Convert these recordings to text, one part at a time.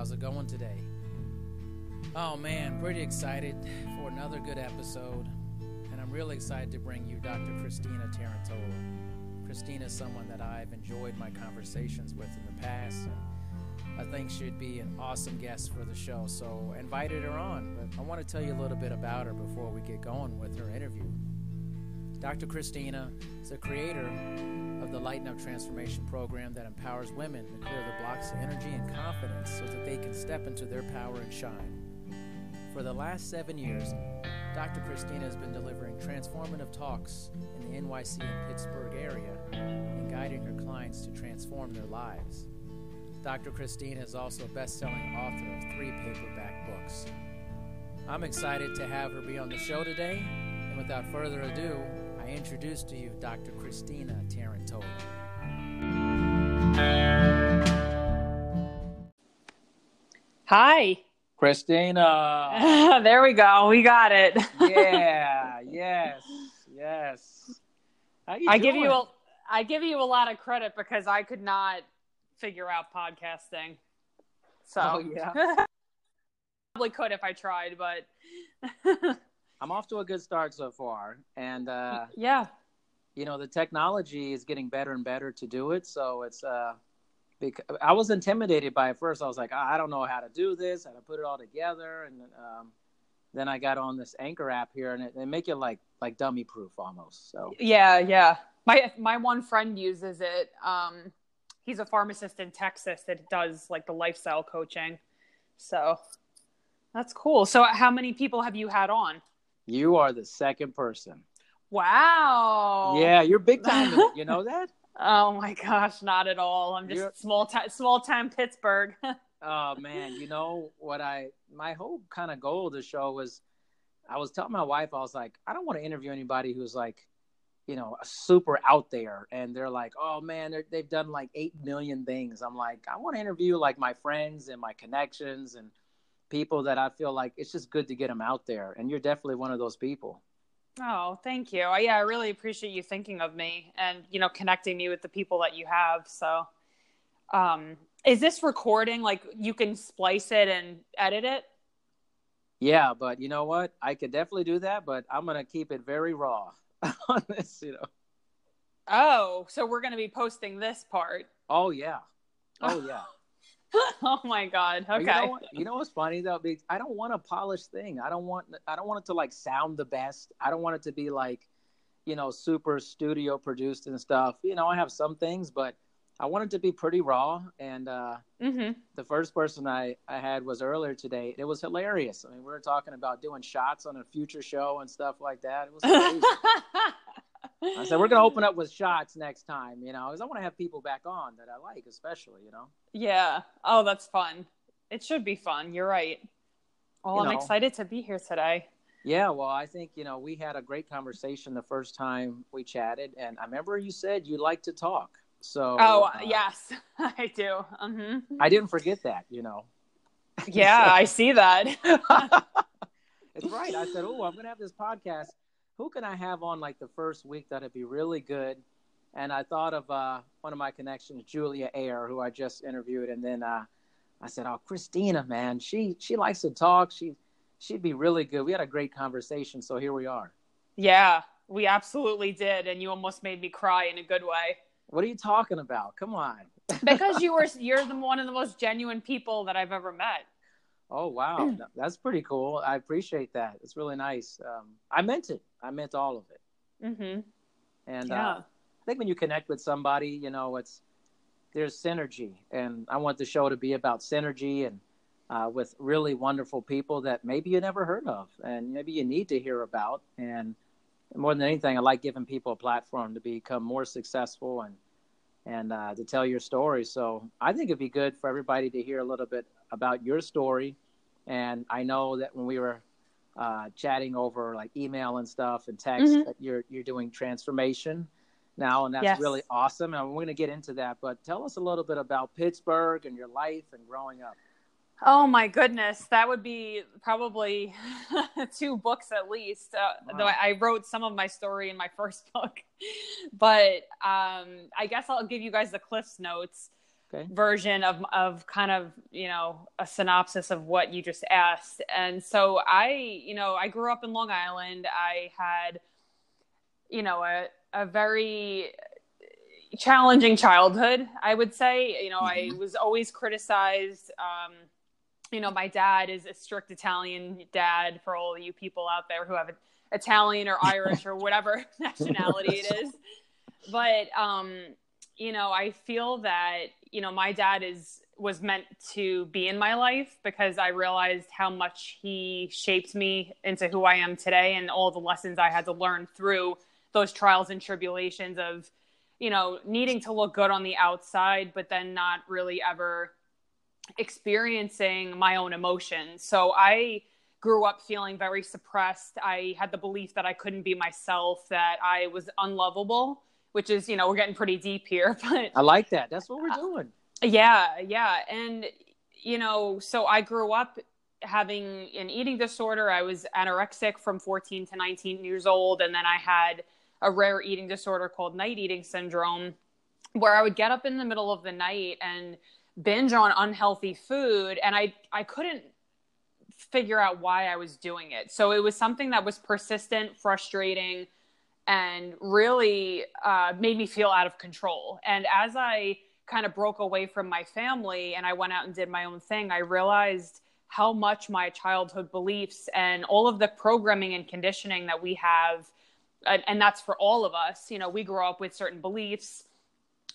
How's it going today? Oh man, pretty excited for another good episode. And I'm really excited to bring you Dr. Christina Tarantola. Christina is someone that I've enjoyed my conversations with in the past. I think she'd be an awesome guest for the show. So invited her on. But I want to tell you a little bit about her before we get going with her interview. Dr. Christina is the creator of the Lighten Up Transformation program that empowers women to clear the blocks of energy and confidence so that they can step into their power and shine. For the last seven years, Dr. Christina has been delivering transformative talks in the NYC and Pittsburgh area and guiding her clients to transform their lives. Dr. Christina is also a best selling author of three paperback books. I'm excited to have her be on the show today, and without further ado, I introduce to you Dr. Christina Tarantola. Hi. Christina. there we go. We got it. yeah, yes, yes. How you I give you a I give you a lot of credit because I could not figure out podcasting. So Oh, yeah? probably could if I tried, but I'm off to a good start so far, and uh, yeah. you know the technology is getting better and better to do it. So it's uh, bec- I was intimidated by it first. I was like, I don't know how to do this, how to put it all together, and um, then I got on this Anchor app here, and it, they make it like like dummy proof almost. So Yeah, yeah. My my one friend uses it. Um he's a pharmacist in Texas that does like the lifestyle coaching. So that's cool. So how many people have you had on? You are the second person. Wow. Yeah, you're big time. it. You know that? Oh my gosh, not at all. I'm just You're- small time, small time Pittsburgh. Oh man, you know what I my whole kind of goal of the show was I was telling my wife I was like I don't want to interview anybody who's like you know super out there and they're like oh man they've done like 8 million things. I'm like I want to interview like my friends and my connections and people that I feel like it's just good to get them out there and you're definitely one of those people. oh, thank you. Yeah, I really appreciate you thinking of me and you know connecting me with the people that you have. So, um, is this recording like you can splice it and edit it? Yeah, but you know what? I could definitely do that, but I'm going to keep it very raw on this, you know. Oh, so we're going to be posting this part. Oh yeah. Oh yeah. oh my god. Okay. You know, what- you know what's funny though? Because I don't want a polished thing. I don't want. I don't want it to like sound the best. I don't want it to be like, you know, super studio produced and stuff. You know, I have some things, but I want it to be pretty raw. And uh, hmm the first person I I had was earlier today. It was hilarious. I mean, we were talking about doing shots on a future show and stuff like that. It was. I said we're gonna open up with shots next time. You know, because I want to have people back on that I like, especially. You know. yeah. Oh, that's fun. It should be fun. You're right. Well, You I'm know. excited to be here today. Yeah, well, I think you know we had a great conversation the first time we chatted, and I remember you said you like to talk. So, Oh, uh, yes, I do. hmm I didn't forget that. You know, Yeah, I see that. it's right. I said, "Oh, I'm going to have this podcast. Who can I have on like the first week that'd be really good?" And I thought of uh, one of my connections, Julia Ayer, who I just interviewed, and then uh, I said, "Oh, Christina, man, she she likes to talk. She she'd be really good." We had a great conversation, so here we are. yeah, we absolutely did, and you almost made me cry in a good way What are you talking about? Come on. because you were you're the one of the most genuine people that I've ever met. Oh wow, that's pretty cool. I appreciate that. It's really nice. Um, I meant it. I meant all of it. hmm And Yeah. uh, I think when you connect with somebody, you know, it's there's synergy, and I want the show to be about synergy and uh, with really wonderful people that maybe you never heard of, and maybe you need to hear about. And more than anything, I like giving people a platform to become more successful and and uh, to tell your story. So I think it'd be good for everybody to hear a little bit about your story. And I know that when we were uh, chatting over like email and stuff and text, Mhm. that you're you're doing transformation now, and that's Yes. really awesome. And we're going to get into that. But tell us a little bit about Pittsburgh and your life and growing up. Oh my goodness, that would be probably two books at least. Uh, Wow. Though I, I wrote some of my story in my first book, but um, I guess I'll give you guys the Cliff's notes. Okay. version of of kind of you know a synopsis of what you just asked. And so I, you know, I grew up in Long Island. I had, you know, a a very challenging childhood. I would say, you know, mm-hmm. I was always criticized. Um, you know, my dad is a strict Italian dad for all you people out there who have Italian or Irish or whatever nationality it is. But um, you know, I feel that, you know, my dad is was meant to be in my life because I realized how much he shaped me into who I am today and all the lessons I had to learn through those trials and tribulations of, you know, needing to look good on the outside, but then not really ever experiencing my own emotions. So I grew up feeling very suppressed. I had the belief that I couldn't be myself, that I was unlovable, which is, you know, we're getting pretty deep here, but I like that. That's what we're doing. Uh, yeah, yeah. And you know, so I grew up having an eating disorder. I was anorexic from 14 to 19 years old and then I had a rare eating disorder called night eating syndrome where I would get up in the middle of the night and binge on unhealthy food and I I couldn't figure out why I was doing it. So it was something that was persistent, frustrating, and really uh, made me feel out of control. And as I kind of broke away from my family and I went out and did my own thing, I realized how much my childhood beliefs and all of the programming and conditioning that we have, and, and that's for all of us, you know, we grow up with certain beliefs,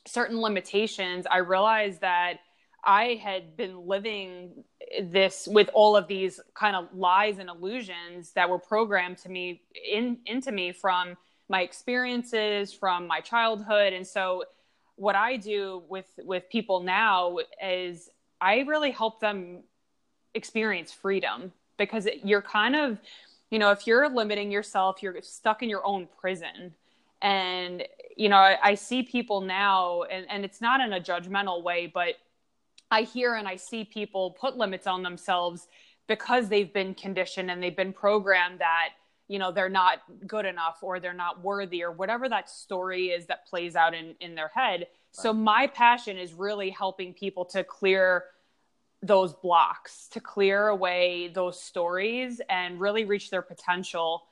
certain limitations. I realized that I had been living this with all of these kind of lies and illusions that were programmed to me in into me from my experiences from my childhood. And so what I do with with people now is I really help them experience freedom because you're kind of you know if you're limiting yourself you're stuck in your own prison. And you know I, I see people now and, and it's not in a judgmental way but I hear and I see people put limits on themselves because they've been conditioned and they've been programmed that you know they're not good enough or they're not worthy or whatever that story is that plays out in in their head right. so my passion is really helping people to clear those blocks to clear away those stories and really reach their potential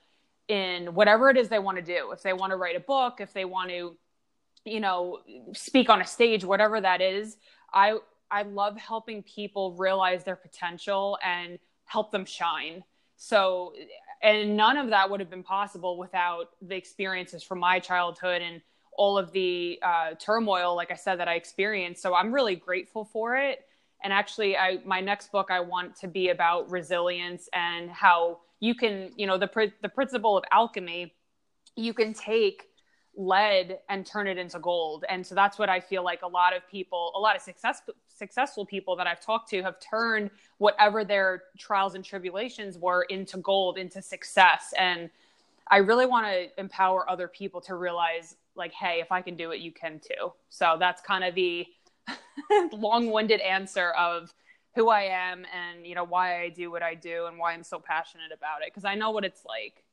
in whatever it is they want to do if they want to write a book if they want to you know speak on a stage whatever that is i I love helping people realize their potential and help them shine. So, and none of that would have been possible without the experiences from my childhood and all of the uh, turmoil, like I said, that I experienced. So I'm really grateful for it. And actually, I my next book I want to be about resilience and how you can, you know, the the principle of alchemy. You can take lead and turn it into gold. And so that's what I feel like a lot of people, a lot of successful successful people that I've talked to have turned whatever their trials and tribulations were into gold, into success. And I really want to empower other people to realize like, hey, if I can do it, you can too. So that's kind of the long-winded answer of who I am and you know why I do what I do and why I'm so passionate about it because I know what it's like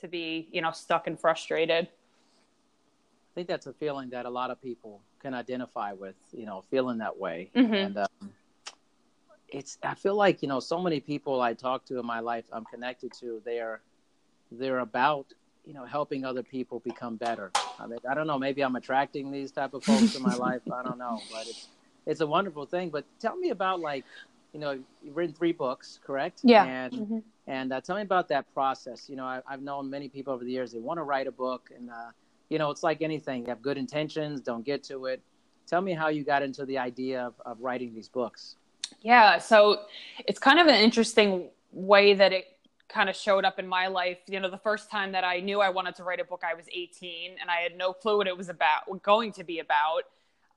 to be, you know, stuck and frustrated. I think that's a feeling that a lot of people can identify with, you know, feeling that way. Mm-hmm. And um, it's, I feel like, you know, so many people I talk to in my life, I'm connected to, they're, they're about, you know, helping other people become better. I mean, I don't know, maybe I'm attracting these type of folks in my life. I don't know, but it's, it's a wonderful thing. But tell me about like, you know, you've written three books, correct? Yeah. And, mm-hmm. and uh, tell me about that process. You know, I, have known many people over the years, they want to write a book and, uh, you know, it's like anything. You have good intentions, don't get to it. Tell me how you got into the idea of, of writing these books. Yeah, so it's kind of an interesting way that it kind of showed up in my life. You know, the first time that I knew I wanted to write a book, I was 18 and I had no clue what it was about, going to be about.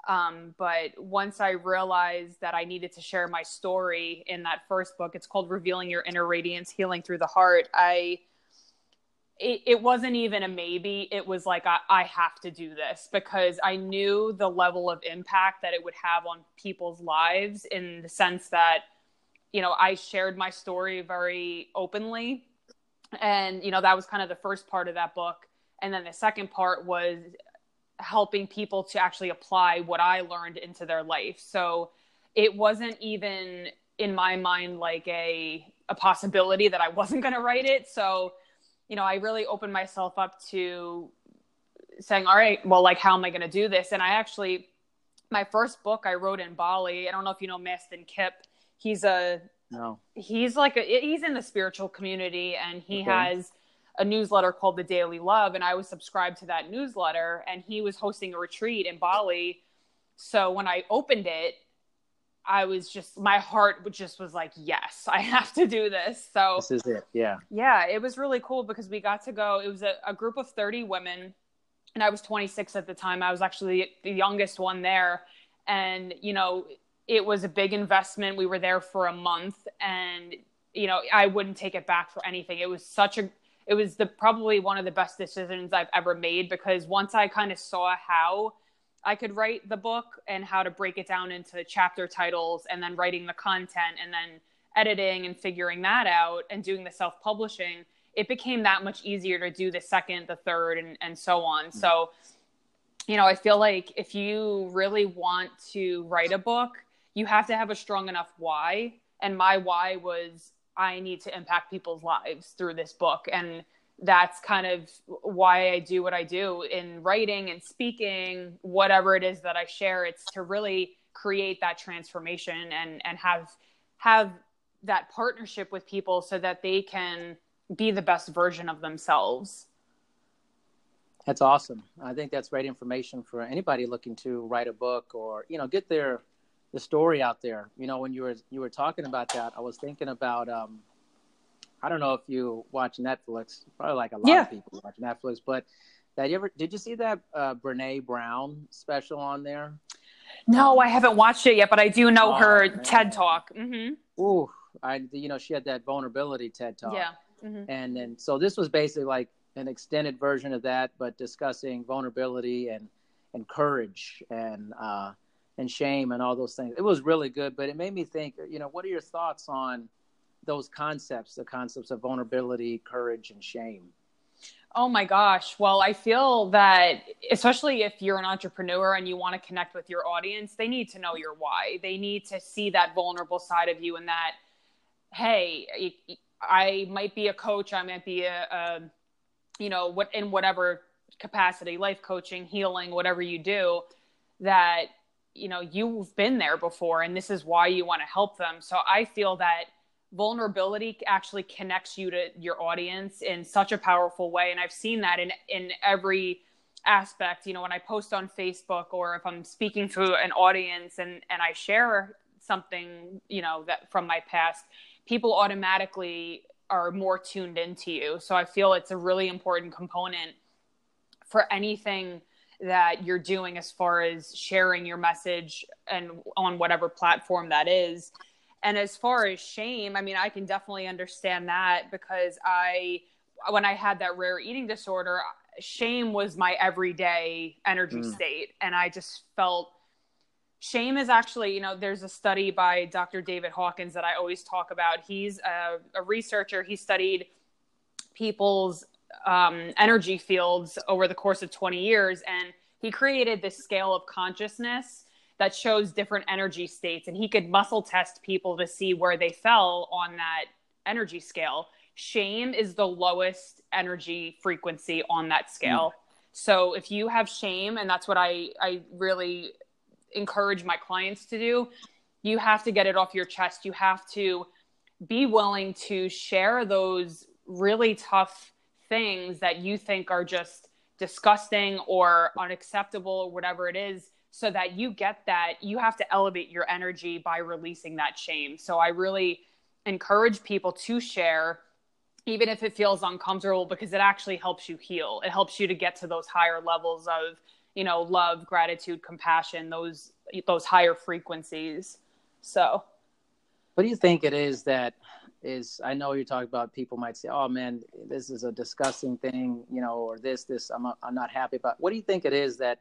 Um, but once I realized that I needed to share my story in that first book, it's called Revealing Your Inner Radiance Healing Through the Heart. I it, it wasn't even a maybe. It was like, I, I have to do this because I knew the level of impact that it would have on people's lives in the sense that, you know, I shared my story very openly. And, you know, that was kind of the first part of that book. And then the second part was helping people to actually apply what I learned into their life. So it wasn't even in my mind like a a possibility that I wasn't going to write it. So, you know, I really opened myself up to saying, all right, well, like, how am I going to do this? And I actually, my first book I wrote in Bali, I don't know if you know Mastin Kipp. He's a, no, he's like, a, he's in the spiritual community and he okay. has a newsletter called The Daily Love. And I was subscribed to that newsletter and he was hosting a retreat in Bali. So when I opened it, I was just my heart just was like, yes, I have to do this. So this is it. Yeah. Yeah, it was really cool because we got to go. It was a, a group of 30 women and I was 26 at the time. I was actually the youngest one there. And, you know, it was a big investment. We were there for a month and, you know, I wouldn't take it back for anything. It was such a, it was the probably one of the best decisions I've ever made because once I kind of saw how I could write the book and how to break it down into chapter titles and then writing the content and then editing and figuring that out and doing the self publishing, it became that much easier to do the second, the third, and, and so on. Mm-hmm. So, you know, I feel like if you really want to write a book, you have to have a strong enough why. And my why was I need to impact people's lives through this book. And that's kind of why I do what I do in writing and speaking, whatever it is that I share. It's to really create that transformation and and have have that partnership with people so that they can be the best version of themselves. That's awesome. I think that's great information for anybody looking to write a book or you know get their the story out there. You know, when you were you were talking about that, I was thinking about um, I don't know if you watch Netflix, probably like a lot yeah. of people watch Netflix, but that you ever did you see that uh, Brene Brown special on there? No, I haven't watched it yet, but I do know oh, her man. TED Talk. Mm-hmm. Ooh, I you know she had that vulnerability TED Talk. Yeah. Mm-hmm. And then so this was basically like an extended version of that, but discussing vulnerability and and courage and uh, and shame and all those things. It was really good, but it made me think. You know, what are your thoughts on those concepts, the concepts of vulnerability, courage, and shame? Oh my gosh. Well, I feel that, especially if you're an entrepreneur and you want to connect with your audience, they need to know your why. They need to see that vulnerable side of you and that, hey, I might be a coach, I might be a, a you know, what in whatever capacity, life coaching, healing, whatever you do, that, you know, you've been there before and this is why you want to help them. So I feel that vulnerability actually connects you to your audience in such a powerful way. And i've seen that in in every aspect you know when i post on facebook or if i'm speaking to an audience and and i share something you know that from my past people automatically are more tuned into you. So i feel it's a really important component for anything that you're doing as far as sharing your message and on whatever platform that is and as far as shame, I mean, I can definitely understand that because I, when I had that rare eating disorder, shame was my everyday energy mm. state. And I just felt shame is actually, you know, there's a study by Dr. David Hawkins that I always talk about. He's a, a researcher, he studied people's um, energy fields over the course of 20 years. And he created this scale of consciousness that shows different energy states and he could muscle test people to see where they fell on that energy scale. Shame is the lowest energy frequency on that scale. Mm. so if you have shame and that's what i i really encourage my clients to do you have to get it off your chest. You have to be willing to share those really tough things that you think are just disgusting or unacceptable or whatever it is so that you get that you have to elevate your energy by releasing that shame. So i really encourage people to share even if it feels uncomfortable because it actually helps you heal. It helps you to get to those higher levels of you know love gratitude compassion those those higher frequencies. So. What do you think it is that is i know you're talking about people might say oh man this is a disgusting thing you know or this this i'm, I'm not happy about what do you think it is that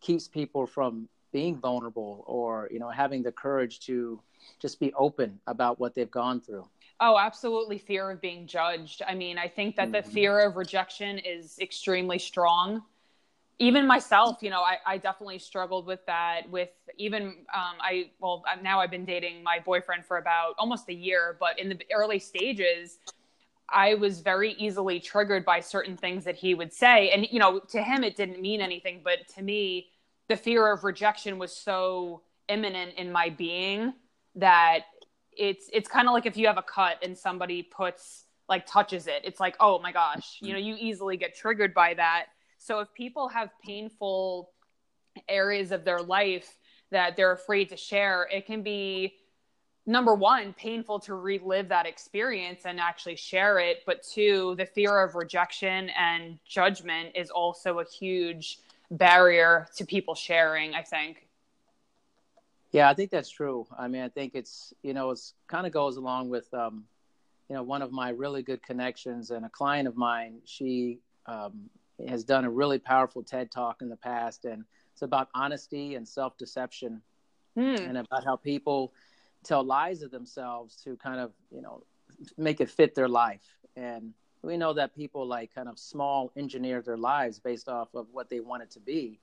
keeps people from being vulnerable or you know having the courage to just be open about what they've gone through oh absolutely fear of being judged i mean i think that mm-hmm. the fear of rejection is extremely strong even myself, you know, I, I definitely struggled with that. With even um, I well now I've been dating my boyfriend for about almost a year, but in the early stages, I was very easily triggered by certain things that he would say, and you know, to him it didn't mean anything, but to me, the fear of rejection was so imminent in my being that it's it's kind of like if you have a cut and somebody puts like touches it, it's like oh my gosh, you know, you easily get triggered by that. So if people have painful areas of their life that they're afraid to share, it can be number one, painful to relive that experience and actually share it. But two, the fear of rejection and judgment is also a huge barrier to people sharing, I think. Yeah, I think that's true. I mean, I think it's, you know, it's kind of goes along with, um, you know, one of my really good connections and a client of mine, she um, has done a really powerful TED talk in the past, and it's about honesty and self deception, hmm. and about how people tell lies of themselves to kind of you know make it fit their life. And we know that people like kind of small engineer their lives based off of what they want it to be,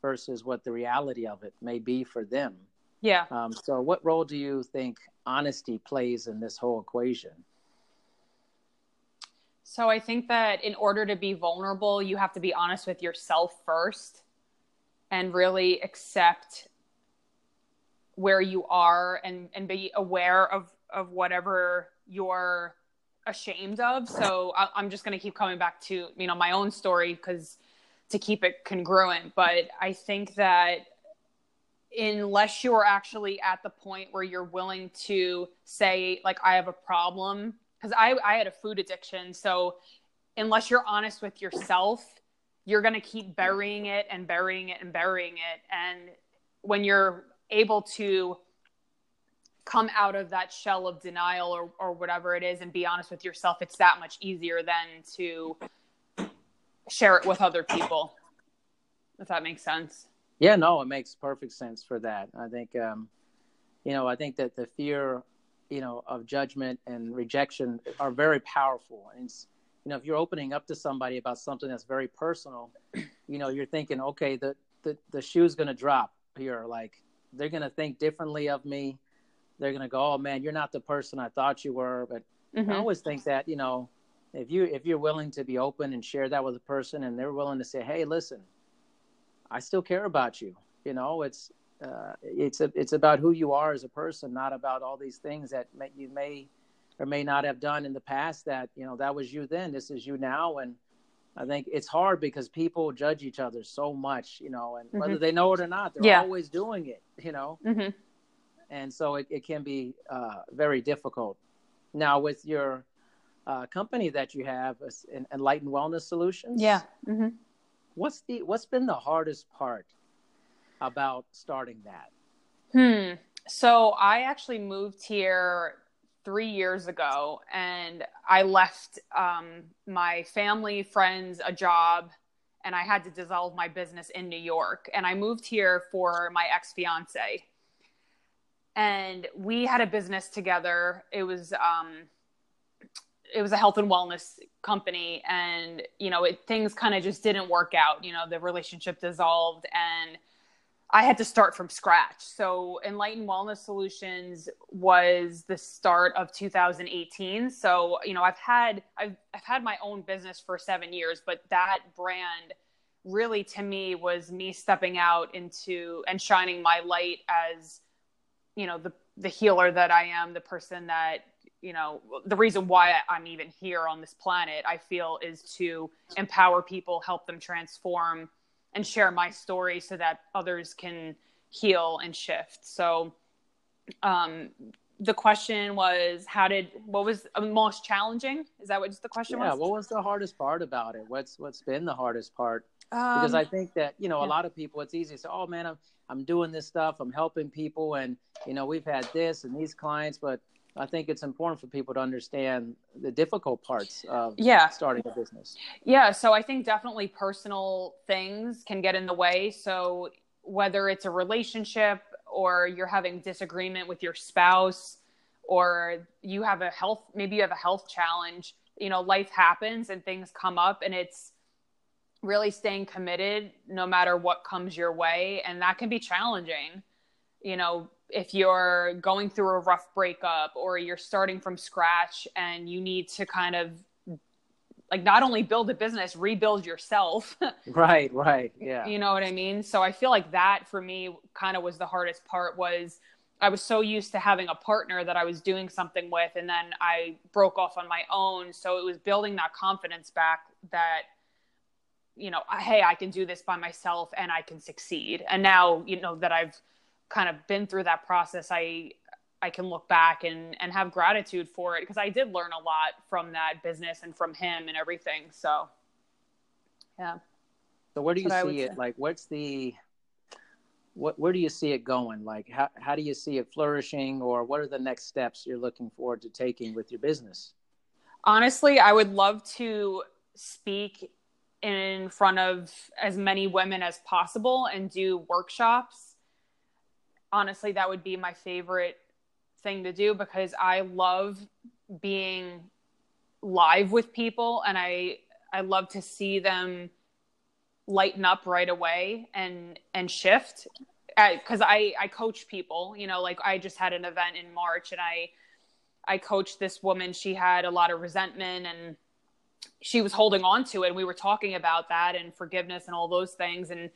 versus what the reality of it may be for them. Yeah. Um, so, what role do you think honesty plays in this whole equation? So I think that in order to be vulnerable, you have to be honest with yourself first and really accept where you are and, and be aware of, of whatever you're ashamed of. So I, I'm just going to keep coming back to, you know, my own story because to keep it congruent. But I think that unless you're actually at the point where you're willing to say, like, I have a problem because I, I had a food addiction. So unless you're honest with yourself, you're going to keep burying it and burying it and burying it. And when you're able to come out of that shell of denial or, or whatever it is and be honest with yourself, it's that much easier than to share it with other people. If that makes sense. Yeah, no, it makes perfect sense for that. I think, um, you know, I think that the fear you know of judgment and rejection are very powerful and you know if you're opening up to somebody about something that's very personal you know you're thinking okay the the, the shoe's going to drop here like they're going to think differently of me they're going to go oh man you're not the person i thought you were but mm-hmm. i always think that you know if you if you're willing to be open and share that with a person and they're willing to say hey listen i still care about you you know it's uh, it's a, it's about who you are as a person, not about all these things that may, you may or may not have done in the past. That you know that was you then, this is you now, and I think it's hard because people judge each other so much, you know, and mm-hmm. whether they know it or not, they're yeah. always doing it, you know, mm-hmm. and so it, it can be uh, very difficult. Now with your uh, company that you have, Enlightened Wellness Solutions, yeah. Mm-hmm. What's the what's been the hardest part about starting that? Hmm. So I actually moved here three years ago and I left um, my family, friends, a job, and I had to dissolve my business in New York. And I moved here for my ex fiance. And we had a business together. It was, um, it was a health and wellness company and you know it, things kind of just didn't work out you know the relationship dissolved and I had to start from scratch. So, Enlightened Wellness Solutions was the start of 2018. So, you know, I've had I've I've had my own business for 7 years, but that brand really to me was me stepping out into and shining my light as you know, the the healer that I am, the person that you know the reason why i'm even here on this planet i feel is to empower people help them transform and share my story so that others can heal and shift. So, um, the question was, how did what was most challenging? Is that what just the question yeah, was? Yeah. What was the hardest part about it? What's what's been the hardest part? Um, because I think that you know yeah. a lot of people, it's easy to say, "Oh man, I'm I'm doing this stuff, I'm helping people, and you know we've had this and these clients," but I think it's important for people to understand the difficult parts of yeah. starting a business. Yeah, so I think definitely personal things can get in the way. So whether it's a relationship or you're having disagreement with your spouse or you have a health maybe you have a health challenge, you know, life happens and things come up and it's really staying committed no matter what comes your way. And that can be challenging. You know, if you're going through a rough breakup or you're starting from scratch and you need to kind of like not only build a business, rebuild yourself. right, right. Yeah. You know what I mean? So I feel like that for me kind of was the hardest part was I was so used to having a partner that I was doing something with and then I broke off on my own. So it was building that confidence back that you know, hey, I can do this by myself and I can succeed. And now, you know, that I've kind of been through that process, I I can look back and and have gratitude for it because I did learn a lot from that business and from him and everything. So, yeah. So where do you see it? Say. Like, what's the what where do you see it going? Like, how how do you see it flourishing, or what are the next steps you're looking forward to taking with your business? Honestly, I would love to speak in front of as many women as possible and do workshops. Honestly, that would be my favorite thing to do because I love being live with people and I I love to see them lighten up right away and and shift. Because I I coach people you know like I just had an event in March and I I coached this woman. She had a lot of resentment and she was holding on to it. And we were talking about that and forgiveness and all those things. And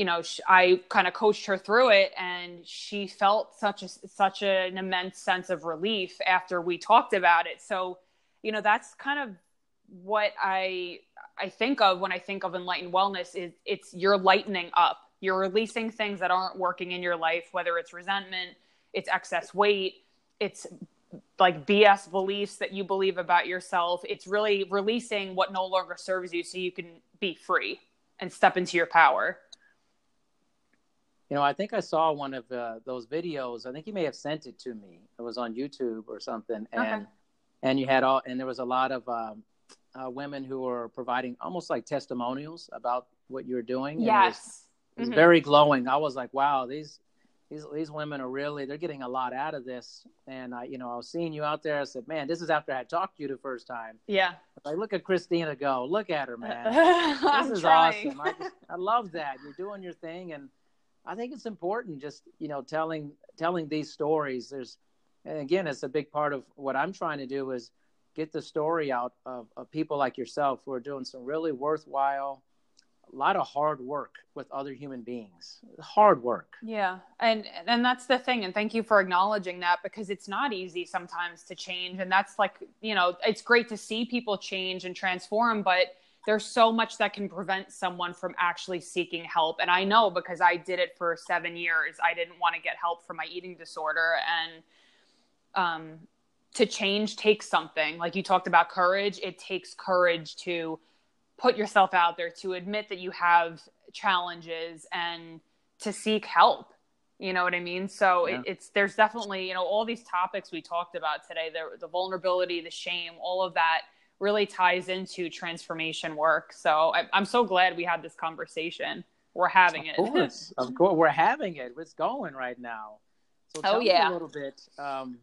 you know i kind of coached her through it and she felt such a such an immense sense of relief after we talked about it so you know that's kind of what i i think of when i think of enlightened wellness is it's you're lightening up you're releasing things that aren't working in your life whether it's resentment it's excess weight it's like BS beliefs that you believe about yourself. It's really releasing what no longer serves you so you can be free and step into your power. You know, I think I saw one of uh, those videos. I think you may have sent it to me. It was on YouTube or something, and okay. and you had all, and there was a lot of um, uh, women who were providing almost like testimonials about what you were doing. Yes, it was, it was mm-hmm. very glowing. I was like, wow, these these these women are really they're getting a lot out of this. And I, you know, I was seeing you out there. I said, man, this is after I talked to you the first time. Yeah. Like, look at Christina go. Look at her, man. this is trying. awesome. I, just, I love that you're doing your thing, and I think it's important just you know telling telling these stories. There's, again, it's a big part of what I'm trying to do is get the story out of, of people like yourself who are doing some really worthwhile a lot of hard work with other human beings. Hard work. Yeah. And and that's the thing. And thank you for acknowledging that because it's not easy sometimes to change. And that's like you know it's great to see people change and transform but there's so much that can prevent someone from actually seeking help. And i know because i did it for seven years i didn't want to get help for my eating disorder. And um to change takes something. Like you talked about courage it takes courage to put yourself out there to admit that you have challenges and to seek help. You know what i mean? So yeah. it, it's there's definitely you know all these topics we talked about today the, the vulnerability the shame all of that really ties into transformation work. So I, am so glad we had this conversation. We're having it. of course. Of course. We're having it. It's going right now. So oh, tell oh yeah. a little bit um,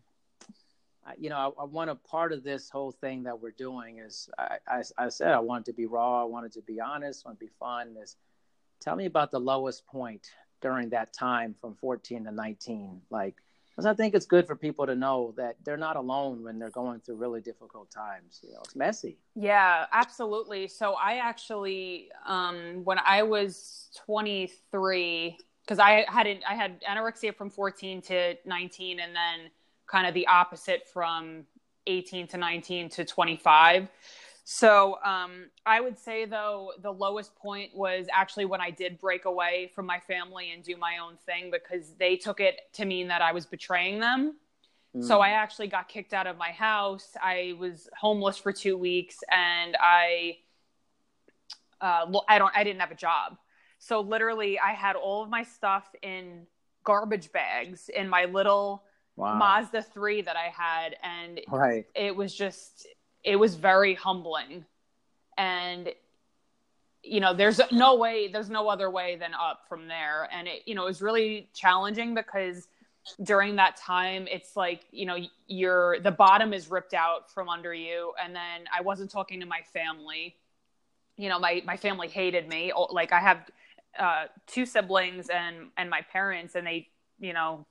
you know, I, I, want a part of this whole thing that we're doing is I, I, I said I wanted to be raw, I wanted to be honest, I want to be fun. Is tell me about the lowest point during that time from 14 to 19. Like, because I think it's good for people to know that they're not alone when they're going through really difficult times. You know, it's messy. Yeah, absolutely. So I actually, um, when I was 23, because I had I had anorexia from 14 to 19, and then kind of the opposite from 18 to 19 to 25. So um, I would say, though, the lowest point was actually when I did break away from my family and do my own thing because they took it to mean that I was betraying them. Mm. So I actually got kicked out of my house. I was homeless for two weeks, and I, uh, I don't, I didn't have a job. So literally, I had all of my stuff in garbage bags in my little wow. Mazda 3 that I had. And right. it was just, it was very humbling. And, you know, there's no way, there's no other way than up from there. And it, you know, it was really challenging because during that time, it's like, you know, you're, the bottom is ripped out from under you. And then I wasn't talking to my family. you know, my my family hated me. Like I have uh, two siblings and and my parents, and they, you know,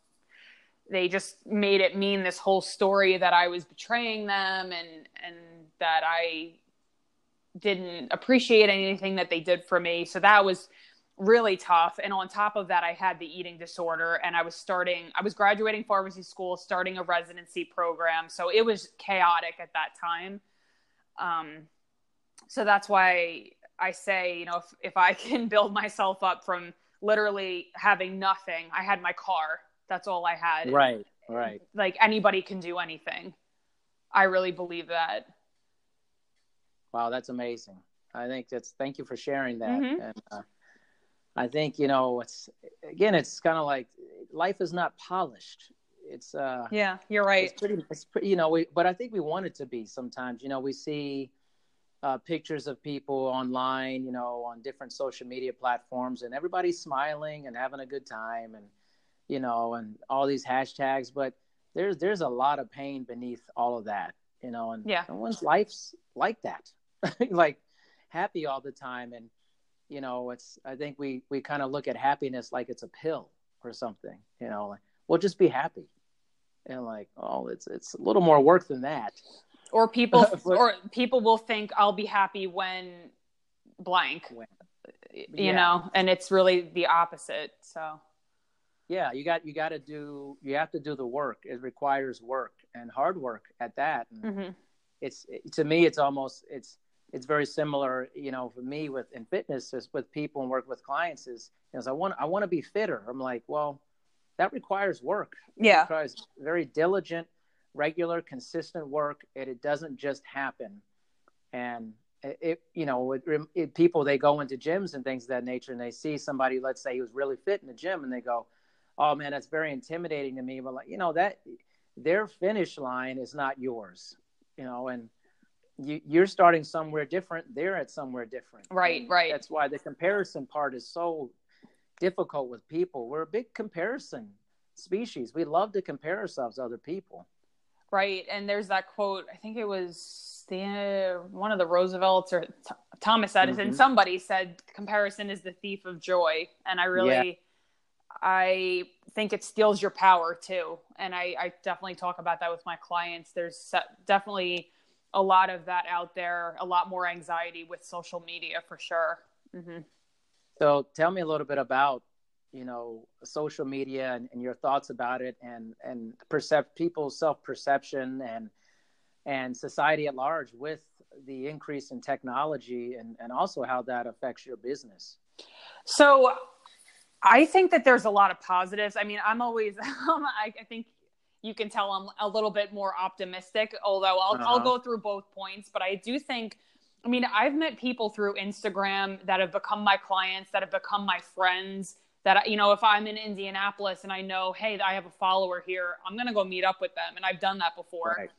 they just made it mean this whole story that I was betraying them and and that I didn't appreciate anything that they did for me. So that was really tough. And on top of that, I had the eating disorder and I was starting, I was graduating pharmacy school, starting a residency program. So it was chaotic at that time. Um, so that's why I say, you know, if, if I can build myself up from literally having nothing, I had my car. That's all I had. Right. Right. Like anybody can do anything. I really believe that. Wow, that's amazing. I think that's thank you for sharing that. Mm-hmm. And uh, I think you know it's again, it's kind of like life is not polished. It's uh, yeah, you're right. It's pretty, it's pretty, you know, we, but I think we want it to be sometimes. You know, we see uh, pictures of people online, you know, on different social media platforms, and everybody's smiling and having a good time, and you know, and all these hashtags. But there's there's a lot of pain beneath all of that, you know, and yeah, someone's life's like that. like happy all the time and you know it's i think we we kind of look at happiness like it's a pill or something you know like well just be happy and like oh it's it's a little more work than that or people but, or people will think i'll be happy when blank when, you yeah. know and it's really the opposite so yeah you got you got to do you have to do the work it requires work and hard work at that and mm-hmm. it's it, to me it's almost it's it's very similar, you know, for me with in fitness, is with people and work with clients is, is I want I want to be fitter. I'm like, well, that requires work. Yeah, it requires very diligent, regular, consistent work, and it doesn't just happen. And it, you know, it, it, people they go into gyms and things of that nature, and they see somebody, let's say, who's really fit in the gym, and they go, "Oh man, that's very intimidating to me." But like, you know, that their finish line is not yours, you know, and you, you're starting somewhere different they're at somewhere different right and right that's why the comparison part is so difficult with people we're a big comparison species we love to compare ourselves to other people right and there's that quote i think it was the one of the roosevelts or Th- thomas edison mm-hmm. somebody said comparison is the thief of joy and i really yeah. I think it steals your power too and I, I definitely talk about that with my clients there's definitely a lot of that out there, a lot more anxiety with social media for sure. Mm-hmm. So tell me a little bit about, you know, social media and, and your thoughts about it and, and percep- people's self-perception and, and society at large with the increase in technology and, and also how that affects your business. So I think that there's a lot of positives. I mean, I'm always, I, I think you can tell I'm a little bit more optimistic, although I'll, uh-huh. I'll go through both points. But I do think, I mean, I've met people through Instagram that have become my clients, that have become my friends. That, you know, if I'm in Indianapolis and I know, hey, I have a follower here, I'm going to go meet up with them. And I've done that before. Right.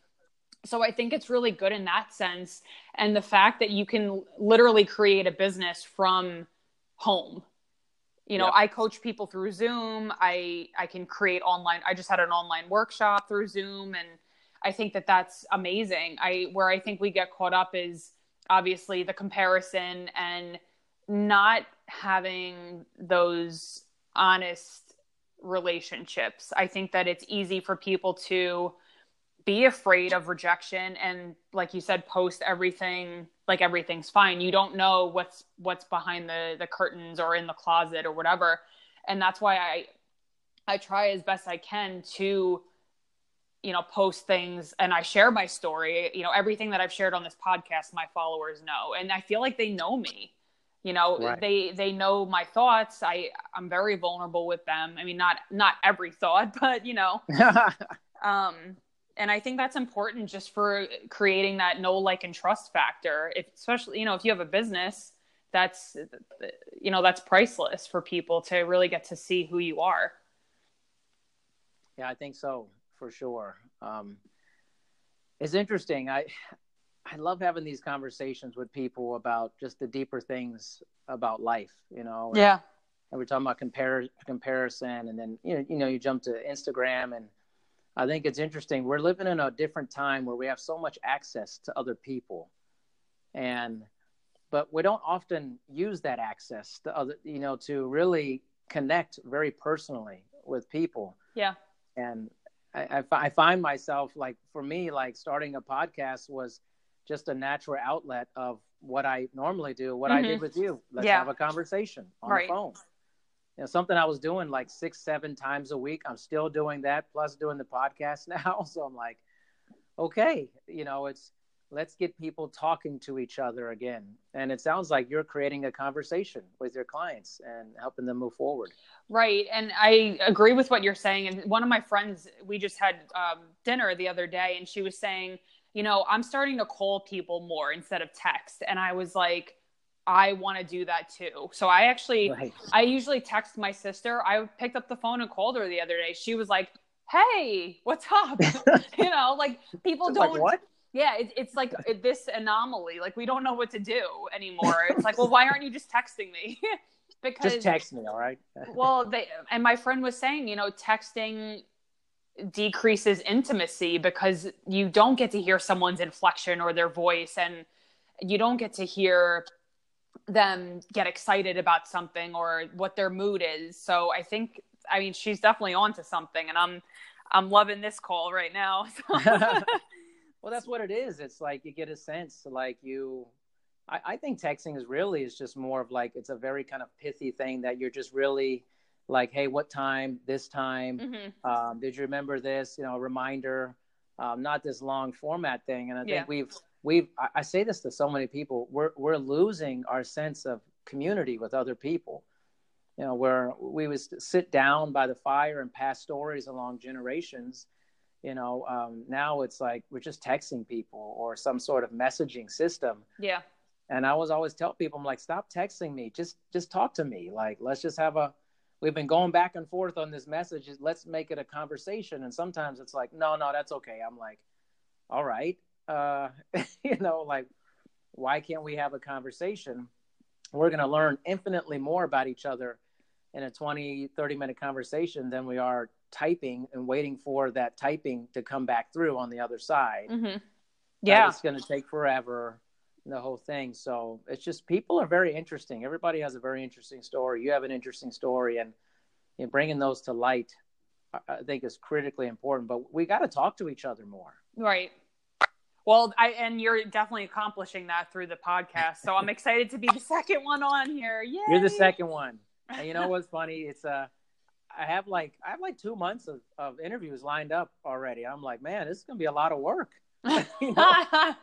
So I think it's really good in that sense. And the fact that you can literally create a business from home you know yep. i coach people through zoom. I i can create online i just had an online workshop through zoom and i think that that's amazing. I where i think we get caught up is obviously the comparison and not having those honest relationships. I think that it's easy for people to be afraid of rejection and like you said post everything like everything's fine. You don't know what's what's behind the the curtains or in the closet or whatever. And that's why i i try as best i can to you know post things and i share my story. You know everything that i've shared on this podcast my followers know. And i feel like they know me. You know right. they they know my thoughts. I i'm very vulnerable with them. I mean not not every thought but you know. Um and I think that's important just for creating that know, like, and trust factor. If, especially, you know, if you have a business, that's, you know, that's priceless for people to really get to see who you are. Yeah, I think so for sure. Um, it's interesting. I, I love having these conversations with people about just the deeper things about life, you know? Yeah. And we're talking about compare, comparison and then, you know, you know, you jump to Instagram and, I think it's interesting. We're living in a different time where we have so much access to other people. And but we don't often use that access to other, you know, to really connect very personally with people. Yeah. And I, I, I find myself like, for me, like starting a podcast was just a natural outlet of what I normally do, what mm-hmm. I did mm-hmm. with you. Let's yeah. have a conversation on right. the phone. You know, something I was doing like six, seven times a week. I'm still doing that, plus doing the podcast now. So I'm like, okay, you know, it's let's get people talking to each other again. And it sounds like you're creating a conversation with your clients and helping them move forward. Right. And I agree with what you're saying. And one of my friends, we just had um, dinner the other day, and she was saying, you know, I'm starting to call people more instead of text. And I was like, I want to do that too. So I actually, right. I usually text my sister. I picked up the phone and called her the other day. She was like, "Hey, what's up?" you know, like people don't. Like? Yeah, it, it's like it, this anomaly. Like we don't know what to do anymore. It's like, well, why aren't you just texting me? because just text me, all right? well, they and my friend was saying, you know, texting decreases intimacy because you don't get to hear someone's inflection or their voice and you don't get to hear them get excited about something or what their mood is. So I think I mean she's definitely onto something and I'm I'm loving this call right now. well that's what it is. It's like you get a sense like you I, I think texting is really is just more of like it's a very kind of pithy thing that you're just really like, hey, what time? This time? Mm-hmm. Um, did you remember this? You know, a reminder. Um, not this long format thing. And I think yeah. we've we've I, say this to so many people. We're we're losing our sense of community with other people. You know, where we would sit down by the fire and pass stories along generations. You know, um, now it's like we're just texting people or some sort of messaging system. Yeah. And I was always tell people, I'm like, stop texting me. Just just talk to me. Like, let's just have a we've been going back and forth on this message. Let's make it a conversation. And sometimes it's like, no, no, that's okay. I'm like, all right. Uh, you know, like, why can't we have a conversation? We're going to learn infinitely more about each other in a 20, 30 minute conversation than we are typing and waiting for that typing to come back through on the other side. Mm-hmm. Yeah. It's going to take forever the whole thing. So it's just people are very interesting. Everybody has a very interesting story. You have an interesting story, and you know, bringing those to light, I think, is critically important. But we got to talk to each other more. Right. Well, I and you're definitely accomplishing that through the podcast. So I'm excited to be the second one on here. Yeah. You're the second one. And you know what's funny? It's uh I have like I have like two months of, of interviews lined up already. I'm like, man, this is gonna be a lot of work. you know?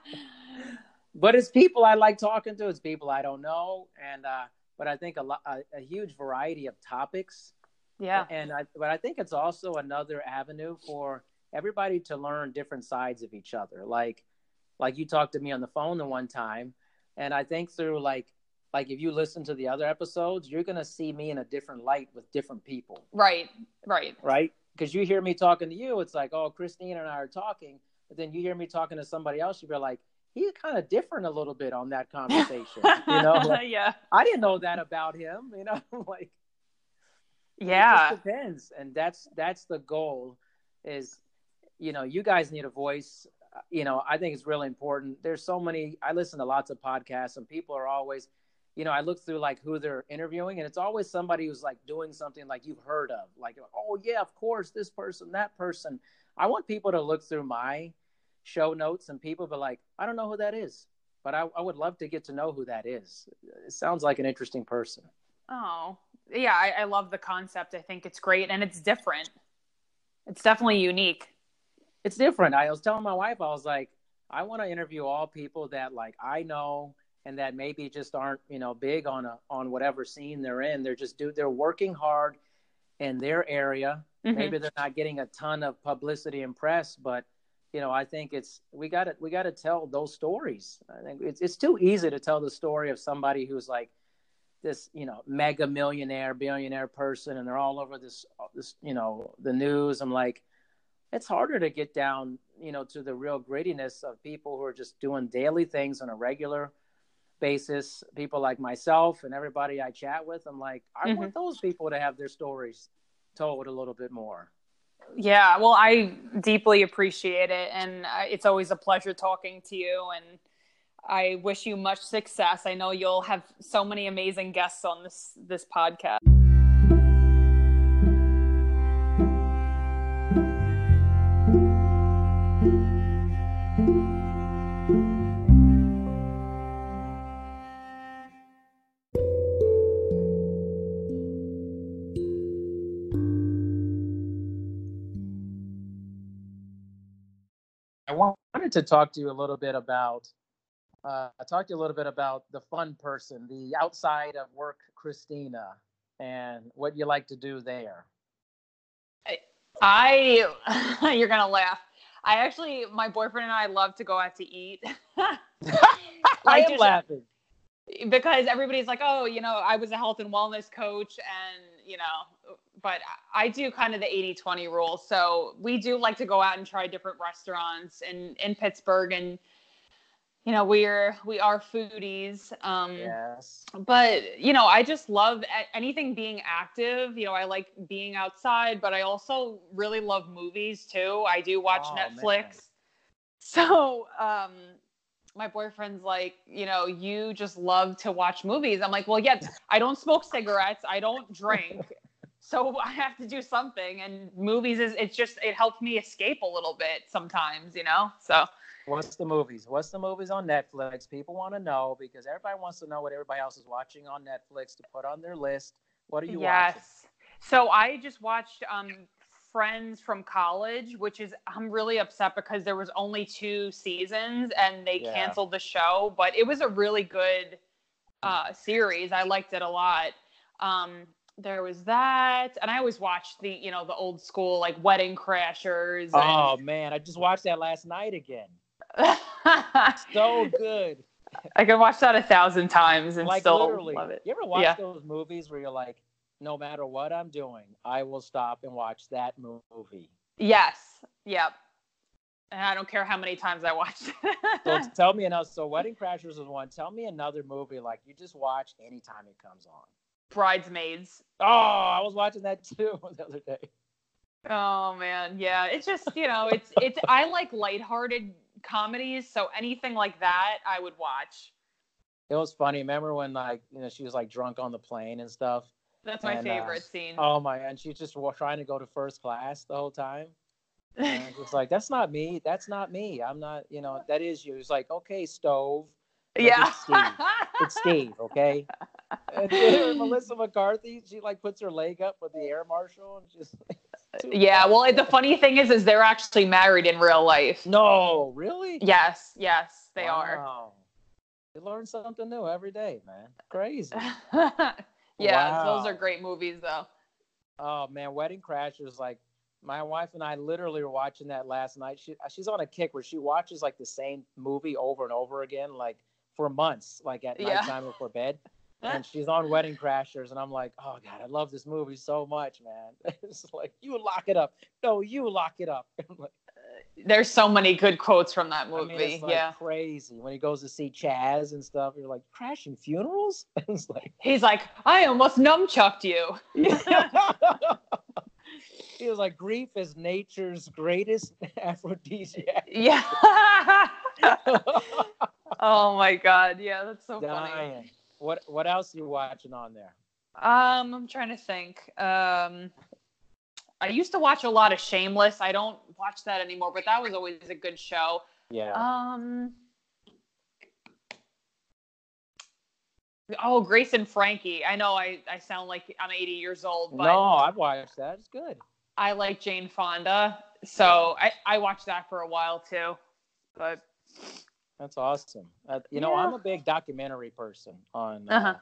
but it's people I like talking to. It's people I don't know, and uh, but I think a lot a, a, huge variety of topics. Yeah, and I but I think it's also another avenue for everybody to learn different sides of each other. Like like you talked to me on the phone the one time, and I think through like like if you listen to the other episodes, you're gonna see me in a different light with different people. Right, right, right. Because you hear me talking to you, it's like, oh, Christine and I are talking, but then you hear me talking to somebody else, you'd be like, he's kind of different a little bit on that conversation. you know, like, yeah. I didn't know that about him. You know, like yeah, it depends, and that's that's the goal. Is you know, you guys need a voice. You know, I think it's really important. There's so many. I listen to lots of podcasts, and people are always. You know, I look through like who they're interviewing, and it's always somebody who's like doing something like you've heard of, like, oh yeah, of course, this person, that person. I want people to look through my show notes and people be like, I don't know who that is, but I, I would love to get to know who that is. It sounds like an interesting person. Oh, yeah, I, I love the concept. I think it's great and it's different. It's definitely unique. It's different. I was telling my wife, I was like, I want to interview all people that like I know and that maybe just aren't you know big on a on whatever scene they're in. They're just do they're working hard in their area. Mm-hmm. Maybe they're not getting a ton of publicity and press, but you know, I think it's we got to we got to tell those stories. I think it's it's too easy to tell the story of somebody who's like this, you know, mega millionaire, billionaire person, and they're all over this this you know the news. I'm like, it's harder to get down, you know, to the real grittiness of people who are just doing daily things on a regular basis. People like myself and everybody I chat with. I'm like, I mm-hmm. want those people to have their stories told a little bit more. Yeah, well, I deeply appreciate it, and it's always a pleasure talking to you. And I wish you much success. I know you'll have so many amazing guests on this this podcast. Wanted to talk to you a little bit about uh, talk to you a little bit about the fun person, the outside of work Christina, and what you like to do there. I, you're gonna laugh. I actually, my boyfriend and I love to go out to eat. I am just- laughing. because everybody's like, oh, you know, I was a health and wellness coach and, you know, but I do kind of the 80 20 rule. So we do like to go out and try different restaurants in, in Pittsburgh. And, you know, we're, we are foodies. Um, Yes. but you know i just love anything being active you know i like being outside but i also really love movies too i do watch Oh, netflix man. so um my boyfriend's like you know you just love to watch movies i'm like well yeah i don't smoke cigarettes i don't drink so i have to do something and movies is it's just it helps me escape a little bit sometimes you know so What's the movies? What's the movies on Netflix? People want to know because everybody wants to know what everybody else is watching on Netflix to put on their list. What are you watching? yes. So I just watched um Friends from college, which is I'm really upset because there was only two seasons and they Yeah. canceled the show, but it was a really good uh series. I liked it a lot. Um there was that and I always watched the, you know, the old school like Wedding Crashers Oh man, I just watched that last night again. So good. I can watch that a thousand times and like still literally. love it. You ever watch Yeah. those movies where you're like, no matter what I'm doing, I will stop and watch that movie. Yes. Yep. And I don't care how many times I watched it. So tell me another. So Wedding Crashers is one. Tell me another movie like you just watch anytime it comes on. Bridesmaids. Oh, I was watching that too the other day. Oh man, yeah. It's just you know, it's it's. I like lighthearted comedies, so anything like that, I would watch. It was funny. Remember when like you know she was like drunk on the plane and stuff. That's my And, uh, favorite scene. Oh my! And she's just trying to go to first class the whole time. And it's like that's not me. That's not me. I'm not. You know that is you. It's like okay, stove. But yeah. It's Steve. It's Steve. Okay. And Melissa McCarthy, she like puts her leg up with the air marshal and just. yeah. Well, the funny thing is, is they're actually married in real life. No, really? Yes. Yes, they Wow. You learn something new every day, man. Crazy. yeah. Wow. Those are great movies, though. Oh man, Wedding Crashers. Like my wife and I literally were watching that last night. She she's on a kick where she watches like the same movie over and over again, like for months, like at Yeah. nighttime before bed. And she's on Wedding Crashers, and I'm like, oh god, I love this movie so much, man. it's like you lock it up. No, you lock it up. Like, uh, There's so many good quotes from that I movie. mean, it's like yeah. crazy when he goes to see Chazz and stuff. You're like crashing funerals. it's like He's like, I almost numchucked you. he was like, grief is nature's greatest aphrodisiac. Yeah. Oh my god. Yeah, that's so funny. What what else are you watching on there? Um, I'm trying to think. Um, I used to watch a lot of Shameless. I don't watch that anymore, but that was always a good show. Yeah. Um. Oh, Grace and Frankie. I know I, I sound like I'm 80 years old, but no, I've watched that. It's good. I like Jane Fonda. So I, I watched that for a while too. But That's awesome. Uh, you know, Yeah. I'm a big documentary person. On uh, Uh-huh.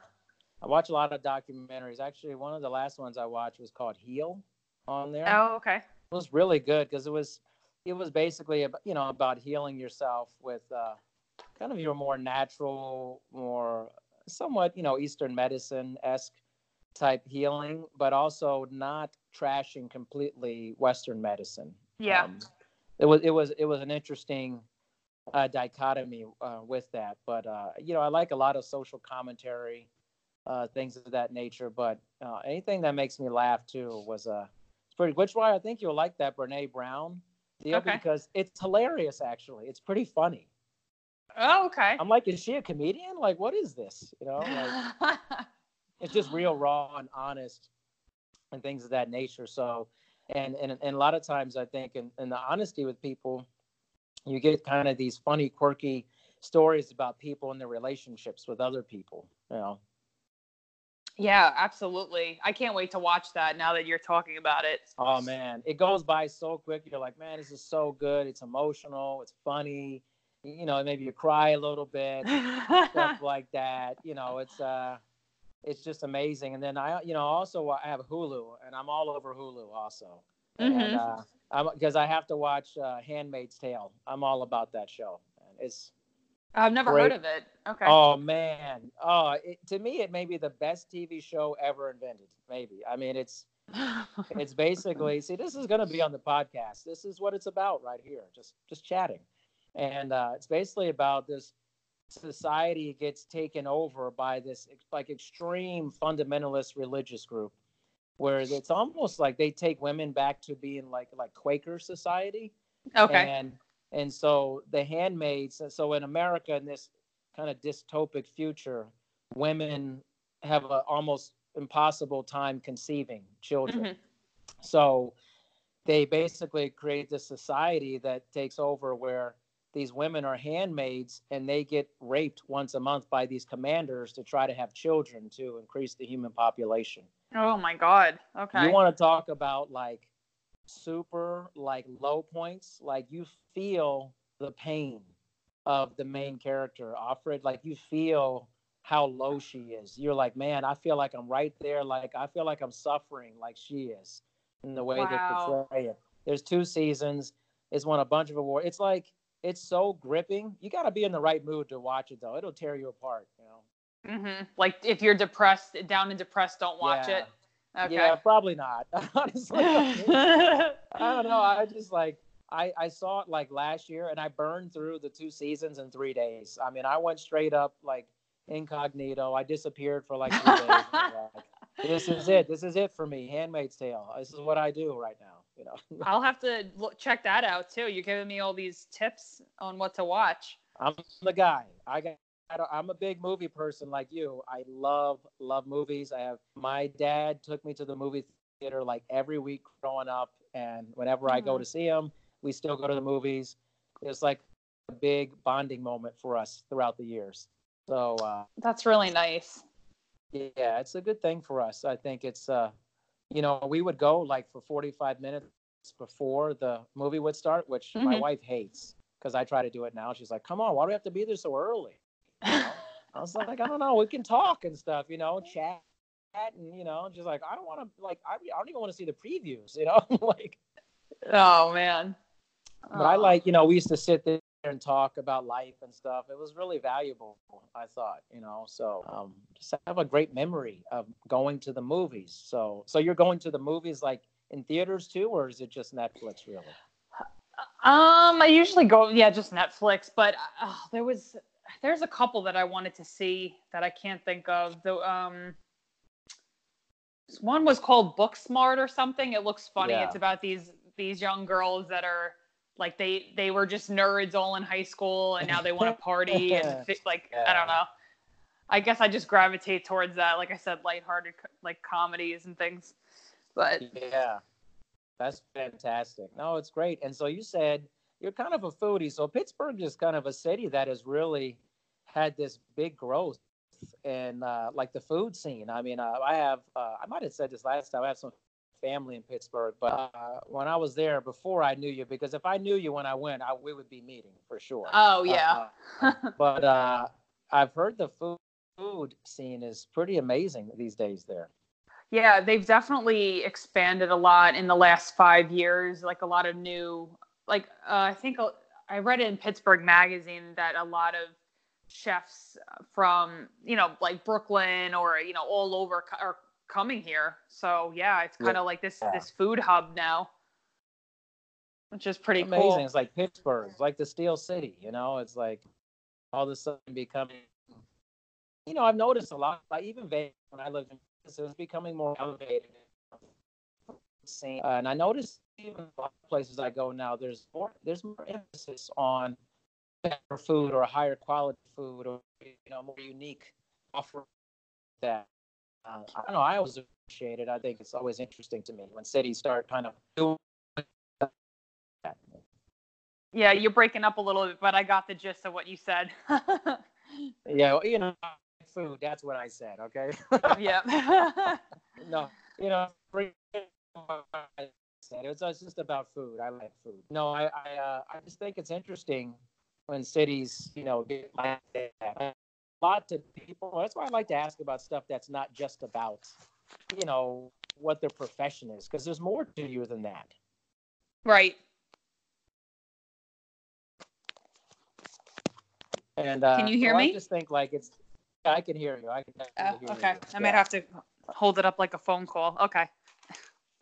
I watch a lot of documentaries. Actually, one of the last ones I watched was called Heal. On there, oh, okay. it was really good because it was it was basically about, you know about healing yourself with uh, kind of your more natural, more somewhat you know Eastern medicine esque type healing, but also not trashing completely Western medicine. Yeah. Um, it was it was it was an interesting uh, dichotomy uh, with that, but uh, you know I like a lot of social commentary, uh, things of that nature. But uh, anything that makes me laugh too was uh, it's pretty. Which why I think you'll like that Brene Brown deal Okay. because it's hilarious. Actually, it's pretty funny. Oh, okay. I'm like, is she a comedian? Like, what is this? You know, like it's just real raw and honest and things of that nature. So, and and, and a lot of times I think in, in the honesty with people, you get kind of these funny, quirky stories about people and their relationships with other people. You know. Yeah, absolutely. I can't wait to watch that now that you're talking about it. Oh man, it goes by so quick. You're like, man, this is so good. It's emotional. It's funny. You know, maybe you cry a little bit, stuff like that. You know, it's uh, it's just amazing. And then I, you know, also I have Hulu, and I'm all over Hulu also. Mhm. And uh, because I have to watch uh, Handmaid's Tale. I'm all about that show. It's I've never Great. heard of it. Okay. Oh man, oh it, to me it may be the best TV show ever invented. Maybe I mean it's it's basically see this is going to be on the podcast. This is what it's about right here, just just chatting, and uh, it's basically about this society gets taken over by this like extreme fundamentalist religious group, where it's almost like they take women back to being like like Quaker society okay. and and so the handmaids so in america in this kind of dystopic future women have an almost impossible time conceiving children Mhm. so they basically create this society that takes over where these women are handmaids and they get raped once a month by these commanders to try to have children to increase the human population Oh my god. Okay. you want to talk about like super like low points? Like you feel the pain of the main character Offred like you feel how low she is. You're like man I feel like I'm right there. Like I feel like I'm suffering like she is in the way they Wow. portray it. There's two seasons. It's won a bunch of awards it's like it's so gripping. You got to be in the right mood to watch it though. It'll tear you apart you know hmm Like if you're depressed, down and depressed, don't watch Yeah. it. Okay. yeah probably not honestly I don't know. I just like I I saw it like last year, and I burned through the two seasons in three days. I mean, I went straight up like incognito. I disappeared for like three days. like, this is it. This is it for me. Handmaid's Tale. This is what I do right now. You know, I'll have to look, check that out too. You're giving me all these tips on what to watch. I'm the guy. I got. I I'm a big movie person like you. I love love movies. I have my dad took me to the movie theater like every week growing up, and whenever I go Mhm. to see him, we still go to the movies. It's like a big bonding moment for us throughout the years. So uh, That's really nice. yeah, it's a good thing for us. I think it's uh, you know, we would go like for 45 minutes before the movie would start, which my Mhm. wife hates because I try to do it now. She's like, "Come on, why do we have to be there so early?" I was like, I don't know. We can talk and stuff, you know, chat, and you know, just like I don't want to, like, I, I don't even want to see the previews, you know, like. oh man. But I like, you know, we used to sit there and talk about life and stuff. It was really valuable, I thought, you know. So um, just have a great memory of going to the movies. So, so you're going to the movies like in theaters too, or is it just Netflix really? Um, I usually go, yeah, just Netflix. But uh, there was, there's a couple that I wanted to see that I can't think of. The um, one was called Booksmart or something. It looks funny. Yeah. It's about these these young girls that are like they they were just nerds all in high school, and now they want to party and like I don't know. I guess I just gravitate towards that. Like I said, lighthearted like comedies and things. But Yeah, that's fantastic. No, it's great. And so you said you're kind of a foodie. So Pittsburgh is kind of a city that has really had this big growth in uh, like the food scene. I mean, uh, I have uh, I might have said this last time. I have some family in Pittsburgh, but uh, when I was there before I knew you, because if I knew you when I went, I, we would be meeting for sure. oh yeah. Uh, but uh, I've heard the food food scene is pretty amazing these days there. Yeah, they've definitely expanded a lot in the last five years. Like a lot of new, like uh, I think uh, I read in Pittsburgh Magazine that a lot of chefs from you know like Brooklyn or you know all over are coming here. So yeah, it's kind of like this Yeah. this food hub now, which is pretty amazing. cool. It's like Pittsburgh, it's like the Steel City. You know, it's like all of a sudden becoming. You know, I've noticed a lot. Like even Vegas, when I lived in Vegas, it was becoming more elevated. Scene. Uh, and I noticed even a lot of places I go now, there's more there's more emphasis on better food or a higher quality food or you know more unique offer that uh, I don't know. I always appreciate it. I think it's always interesting to me when cities start kind of doing that. Yeah, you're breaking up a little bit, but I got the gist of what you said. Yeah, well, you know, food. That's what I said. Okay. yeah. no, you know, I said it's, it's just about food. I like food. No, I I, uh, I just think it's interesting when cities, you know, get like that. A lot of people. That's why I like to ask about stuff that's not just about, you know, what their profession is, because there's more to you than that. right. And uh, Can you hear so me? I just think like it's. Yeah, I can hear you. I can. Definitely hear okay. you. I might have to hold it up like a phone call. Okay.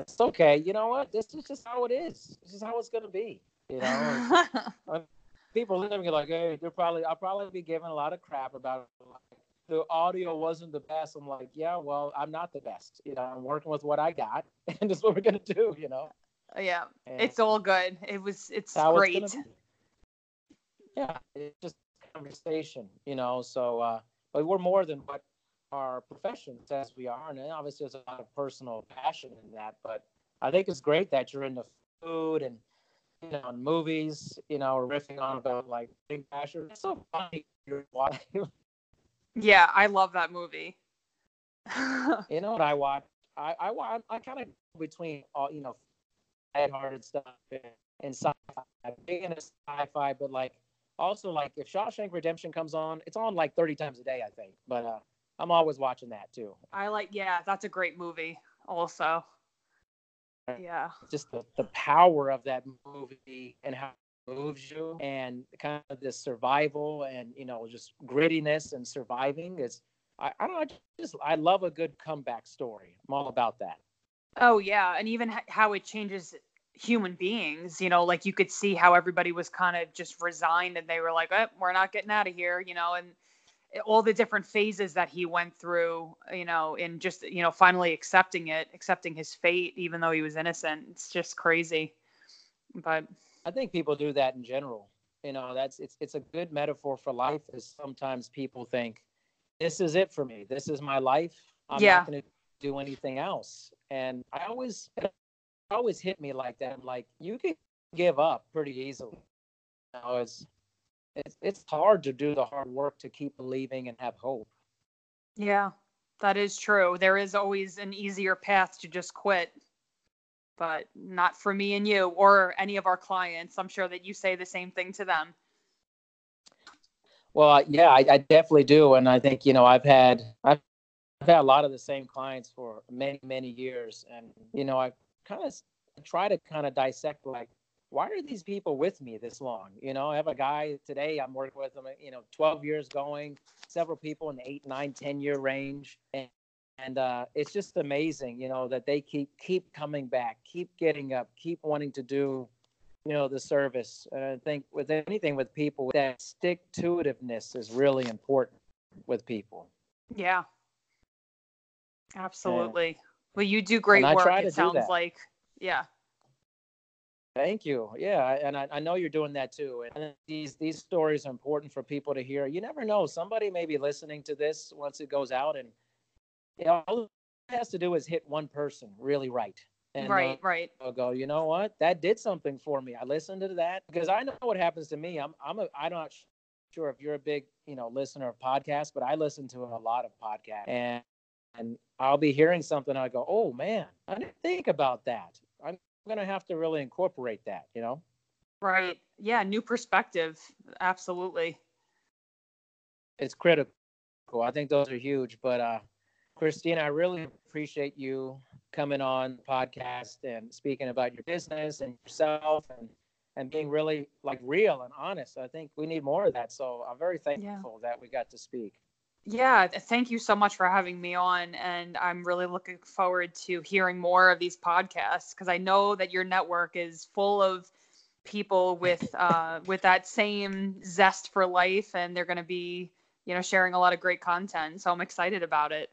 It's okay. You know what? This is just how it is. This is how it's gonna be. You know. people living like, hey, they're probably I'll probably be giving a lot of crap about it. Like, the audio wasn't the best. I'm like, yeah, well, I'm not the best. You know, I'm working with what I got, and that's what we're gonna do. You know, yeah. And It's all good. It was it's great. It's. Yeah, it's just conversation. You know, so uh, but we're more than what our profession as we are, and obviously there's a lot of personal passion in that. But I think it's great that you're into food and you know, in movies, you know, riffing on about like Big Basher. It's so funny. You're watching. Yeah, I love that movie. you know what I watch? I I wa- I kind of between all you know, lighthearted stuff and, and sci-fi. I'm big into sci-fi, but like also like if Shawshank Redemption comes on, it's on like 30 times a day, I think. But uh, I'm always watching that too. I like yeah, that's a great movie also. Yeah. Just the, the power of that movie and how it moves you and kind of this survival and you know just grittiness and surviving is I, I don't know I just I love a good comeback story. I'm all about that. Oh yeah, and even how it changes human beings, you know, like you could see how everybody was kind of just resigned and they were like, oh, "We're not getting out of here," you know, and all the different phases that he went through, you know, in just, you know, finally accepting it, accepting his fate even though he was innocent. It's just crazy. But I think people do that in general. You know, that's it's it's a good metaphor for life. Is sometimes people think, "This is it for me. This is my life. I'm Yeah. not going to do anything else." And I always, always hit me like that. I'm like, you can give up pretty easily. You know, it's it's it's hard to do the hard work to keep believing and have hope. yeah, that is true. There is always an easier path to just quit. But not for me and you or any of our clients. I'm sure that you say the same thing to them. Well, yeah, I, I definitely do, and I think you know I've had I've, I've had a lot of the same clients for many many years, and you know I kind of try to kind of dissect like why are these people with me this long? You know, I have a guy today I'm working with him, you know, 12 years going, several people in the eight, nine, 10 year range, and and uh, it's just amazing, you know, that they keep keep coming back, keep getting up, keep wanting to do you know the service and i think with anything with people that stick to itiveness is really important with people Yeah. Absolutely. Well, you do great work. It sounds like. Yeah. Thank you yeah and I, I know you're doing that too and these these stories are important for people to hear you never know somebody may be listening to this once it goes out and you know all it has to do is hit one person really right and right. uh, Right. I'll go, you know what? That did something for me. I listened to that because I know what happens to me. I'm I'm a I'm not sure if you're a big, you know, listener of podcasts, but I listen to a lot of podcasts and and I'll be hearing something I go, "Oh man, I didn't think about that." I'm going to have to really incorporate that, you know? Right. Yeah. New perspective. Absolutely. It's critical. I think those are huge, but uh Christina, I really appreciate you coming on the podcast and speaking about your business and yourself and and being really like real and honest. I think we need more of that. So I'm very thankful that we got to speak. Yeah. Thank you so much for having me on. And I'm really looking forward to hearing more of these podcasts because I know that your network is full of people with uh, with that same zest for life and they're going to be you know sharing a lot of great content so i'm excited about it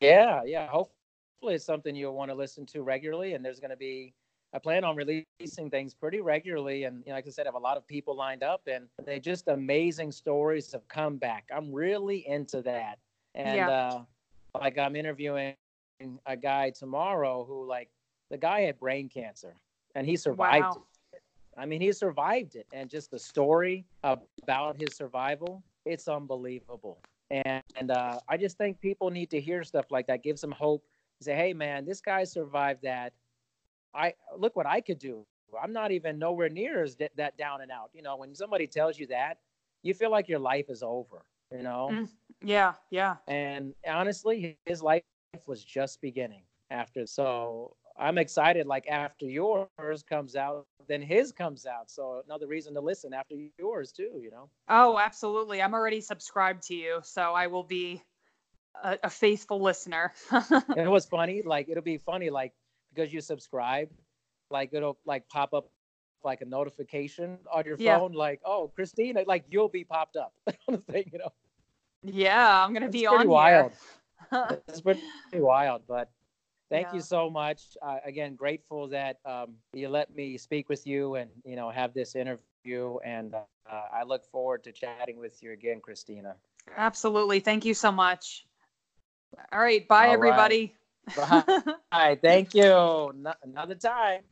Yeah, yeah. Hopefully it's something you'll want to listen to regularly and there's going to be I plan on releasing things pretty regularly, and you know, like I said, I have a lot of people lined up, and they just amazing stories of comeback. I'm really into that, and Yeah. uh, like I'm interviewing a guy tomorrow who like the guy had brain cancer, and he survived Wow. it. I mean, he survived it, and just the story about his survival, it's unbelievable. And, and uh, I just think people need to hear stuff like that, gives them hope. Say, hey, man, this guy survived that. I look what I could do. I'm not even nowhere near as that, that down and out. You know, when somebody tells you that, you feel like your life is over. You know, Mm. Yeah, yeah. and honestly, his life was just beginning after. So I'm excited. Like after yours comes out, then his comes out. So another reason to listen after yours too. You know. Oh, absolutely. I'm already subscribed to you, so I will be a, a faithful listener. and it was funny. Like it'll be funny. Like because you subscribe, like it'll like pop up like a notification on your Yeah. phone. Like oh, Christina, like you'll be popped up on the thing. You know. yeah, I'm gonna It's be pretty on wild. it's pretty wild, but thank Yeah. you so much. Uh, again, grateful that um, you let me speak with you and you know have this interview, and uh, I look forward to chatting with you again, Christina. Absolutely. Thank you so much. All right. Bye, All right. Bye. Thank you. No- another time.